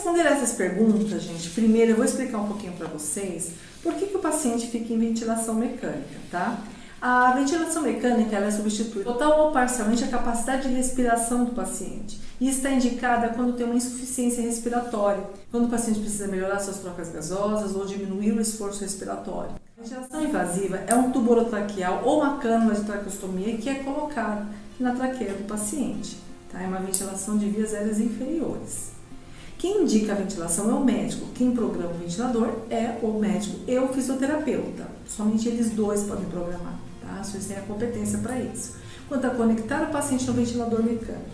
responder essas perguntas, gente, primeiro eu vou explicar um pouquinho para vocês por que, que o paciente fica em ventilação mecânica, tá? A ventilação mecânica ela substitui total ou parcialmente a capacidade de respiração do paciente e está indicada quando tem uma insuficiência respiratória, quando o paciente precisa melhorar suas trocas gasosas ou diminuir o esforço respiratório. A ventilação invasiva é um tubo orotraqueal ou uma cânula de traqueostomia que é colocado na traqueia do paciente. Tá? É uma ventilação de vias aéreas inferiores. Quem indica a ventilação é o médico, quem programa o ventilador é o médico e o fisioterapeuta. Somente eles dois podem programar, tá? Vocês têm a competência para isso. Quanto a conectar o paciente no ventilador mecânico,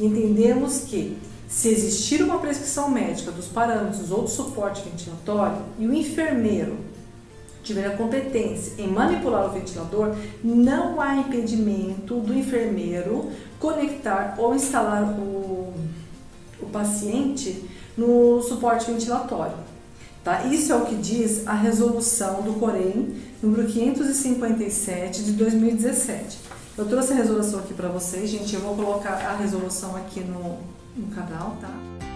entendemos que se existir uma prescrição médica dos parâmetros ou do suporte ventilatório e o enfermeiro tiver a competência em manipular o ventilador, não há impedimento do enfermeiro conectar ou instalar o o paciente no suporte ventilatório. Tá? Isso é o que diz a resolução do Corém, número 557 de 2017. Eu trouxe a resolução aqui para vocês, gente. Eu vou colocar a resolução aqui no, no canal, tá?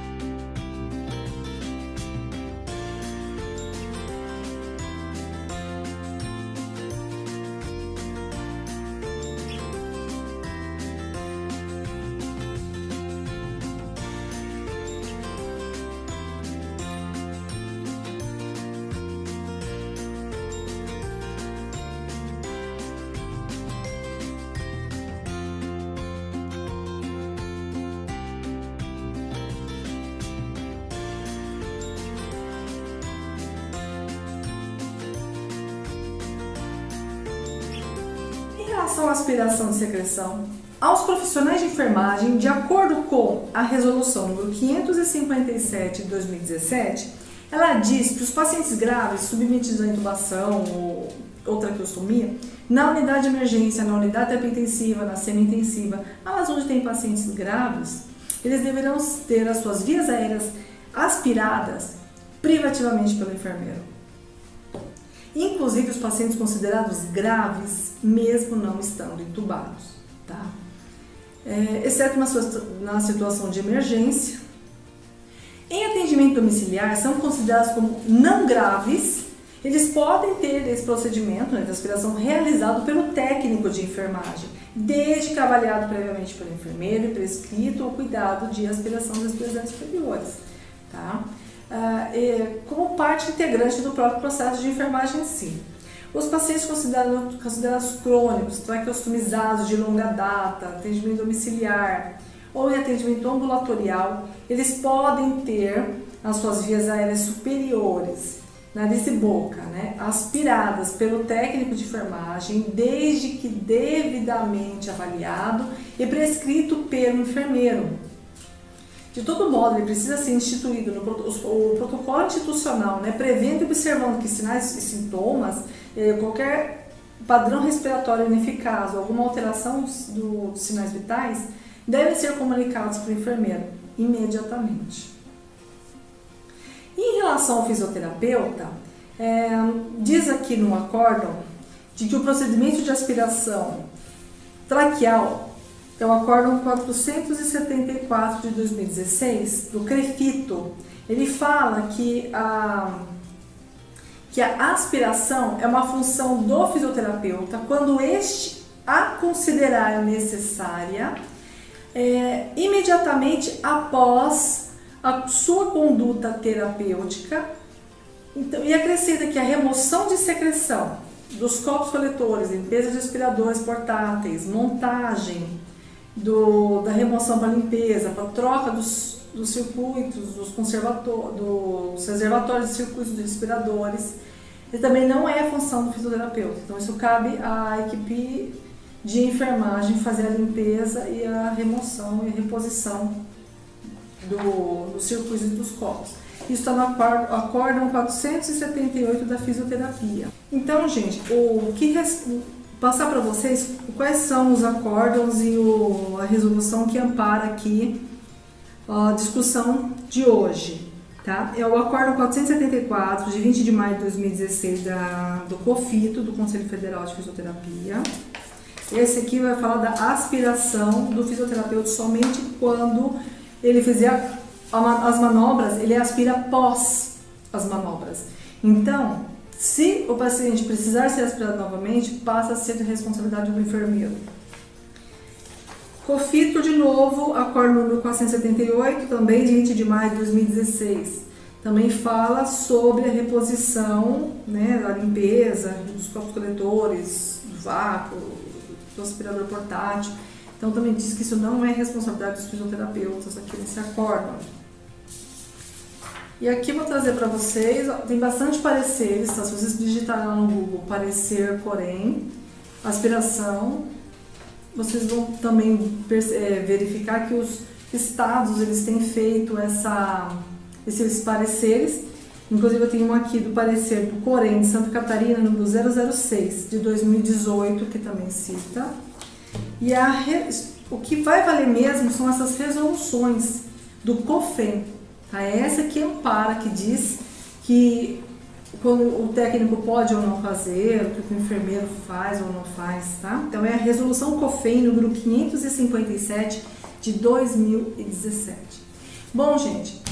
Relação à aspiração de secreção, aos profissionais de enfermagem, de acordo com a resolução número 557 de 2017, ela diz que os pacientes graves submetidos à intubação ou, ou traqueostomia, na unidade de emergência, na unidade terapia intensiva, na semi-intensiva, mas onde tem pacientes graves, eles deverão ter as suas vias aéreas aspiradas privativamente pelo enfermeiro inclusive os pacientes considerados graves, mesmo não estando entubados, tá? É, exceto na, sua, na situação de emergência. Em atendimento domiciliar, são considerados como não graves, eles podem ter esse procedimento né, de aspiração realizado pelo técnico de enfermagem, desde que avaliado previamente pelo enfermeiro e prescrito o cuidado de aspiração das expressões superiores, tá? uh, como parte integrante do próprio processo de enfermagem em si. Os pacientes considerados, considerados crônicos, traqueostomizados de longa data, atendimento domiciliar ou em atendimento ambulatorial, eles podem ter as suas vias aéreas superiores, nariz e boca, né, aspiradas pelo técnico de enfermagem, desde que devidamente avaliado e prescrito pelo enfermeiro. De todo modo, ele precisa ser instituído no o protocolo institucional, né, prevendo e observando que sinais e sintomas, eh, qualquer padrão respiratório ineficaz ou alguma alteração dos, dos sinais vitais, devem ser comunicados para o enfermeiro imediatamente. Em relação ao fisioterapeuta, é, diz aqui no acórdão de que o procedimento de aspiração traqueal é o Acórdão 474 de 2016, do CREFITO. Ele fala que a, que a aspiração é uma função do fisioterapeuta quando este a considerar necessária é, imediatamente após a sua conduta terapêutica. Então, e acrescenta que a remoção de secreção dos copos coletores, limpeza de aspiradores portáteis, montagem, do, da remoção para limpeza, para troca dos, dos circuitos, dos, dos reservatórios de circuitos de respiradores. E também não é a função do fisioterapeuta. Então, isso cabe à equipe de enfermagem fazer a limpeza e a remoção e a reposição do, dos circuitos e dos copos. Isso está no acórdão 478 da fisioterapia. Então, gente, o que passar para vocês quais são os acórdons e o, a resolução que ampara aqui a discussão de hoje. Tá? É o Acórdão 474, de 20 de maio de 2016, da, do COFITO, do Conselho Federal de Fisioterapia. Esse aqui vai falar da aspiração do fisioterapeuta somente quando ele fizer as manobras, ele aspira após as manobras. Então, se o paciente precisar ser aspirado novamente, passa a ser de responsabilidade do enfermeiro. Cofito de novo, acordo número 478, também de 20 de maio de 2016. Também fala sobre a reposição, né, da limpeza dos copos coletores, do vácuo, do aspirador portátil. Então também diz que isso não é responsabilidade dos fisioterapeutas aqui nesse acórdão. E aqui vou trazer para vocês, tem bastante pareceres, tá? se vocês digitarem lá no Google, parecer Corém, aspiração, vocês vão também é, verificar que os estados eles têm feito essa, esses pareceres. Inclusive eu tenho um aqui do parecer do Corém de Santa Catarina, número 006, de 2018, que também cita. E a, o que vai valer mesmo são essas resoluções do COFEM. Tá? É essa que ampara, que diz que quando o técnico pode ou não fazer, o que o enfermeiro faz ou não faz, tá? Então é a resolução COFEM número 557 de 2017. Bom, gente,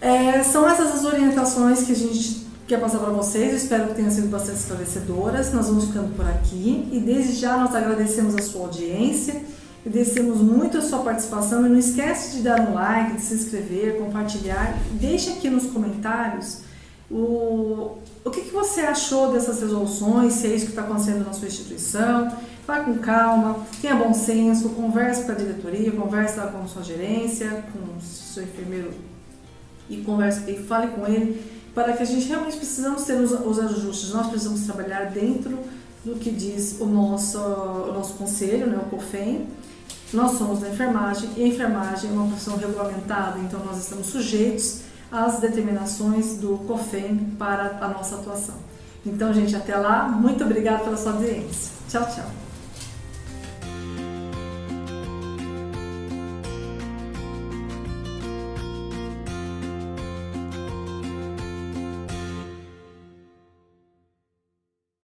é, são essas as orientações que a gente quer passar para vocês. Eu espero que tenham sido bastante esclarecedoras. Nós vamos ficando por aqui e desde já nós agradecemos a sua audiência. Agradecemos muito a sua participação e não esquece de dar um like, de se inscrever, compartilhar. Deixe aqui nos comentários o, o que, que você achou dessas resoluções, se é isso que está acontecendo na sua instituição. Vá com calma, tenha bom senso, converse com a diretoria, converse com a sua gerência, com seu enfermeiro e converse e fale com ele para que a gente realmente precisamos ter os, os ajustes, nós precisamos trabalhar dentro do que diz o nosso, o nosso conselho, né, o COFEM. Nós somos da enfermagem e a enfermagem é uma profissão regulamentada, então nós estamos sujeitos às determinações do COFEM para a nossa atuação. Então, gente, até lá. Muito obrigada pela sua audiência. Tchau, tchau.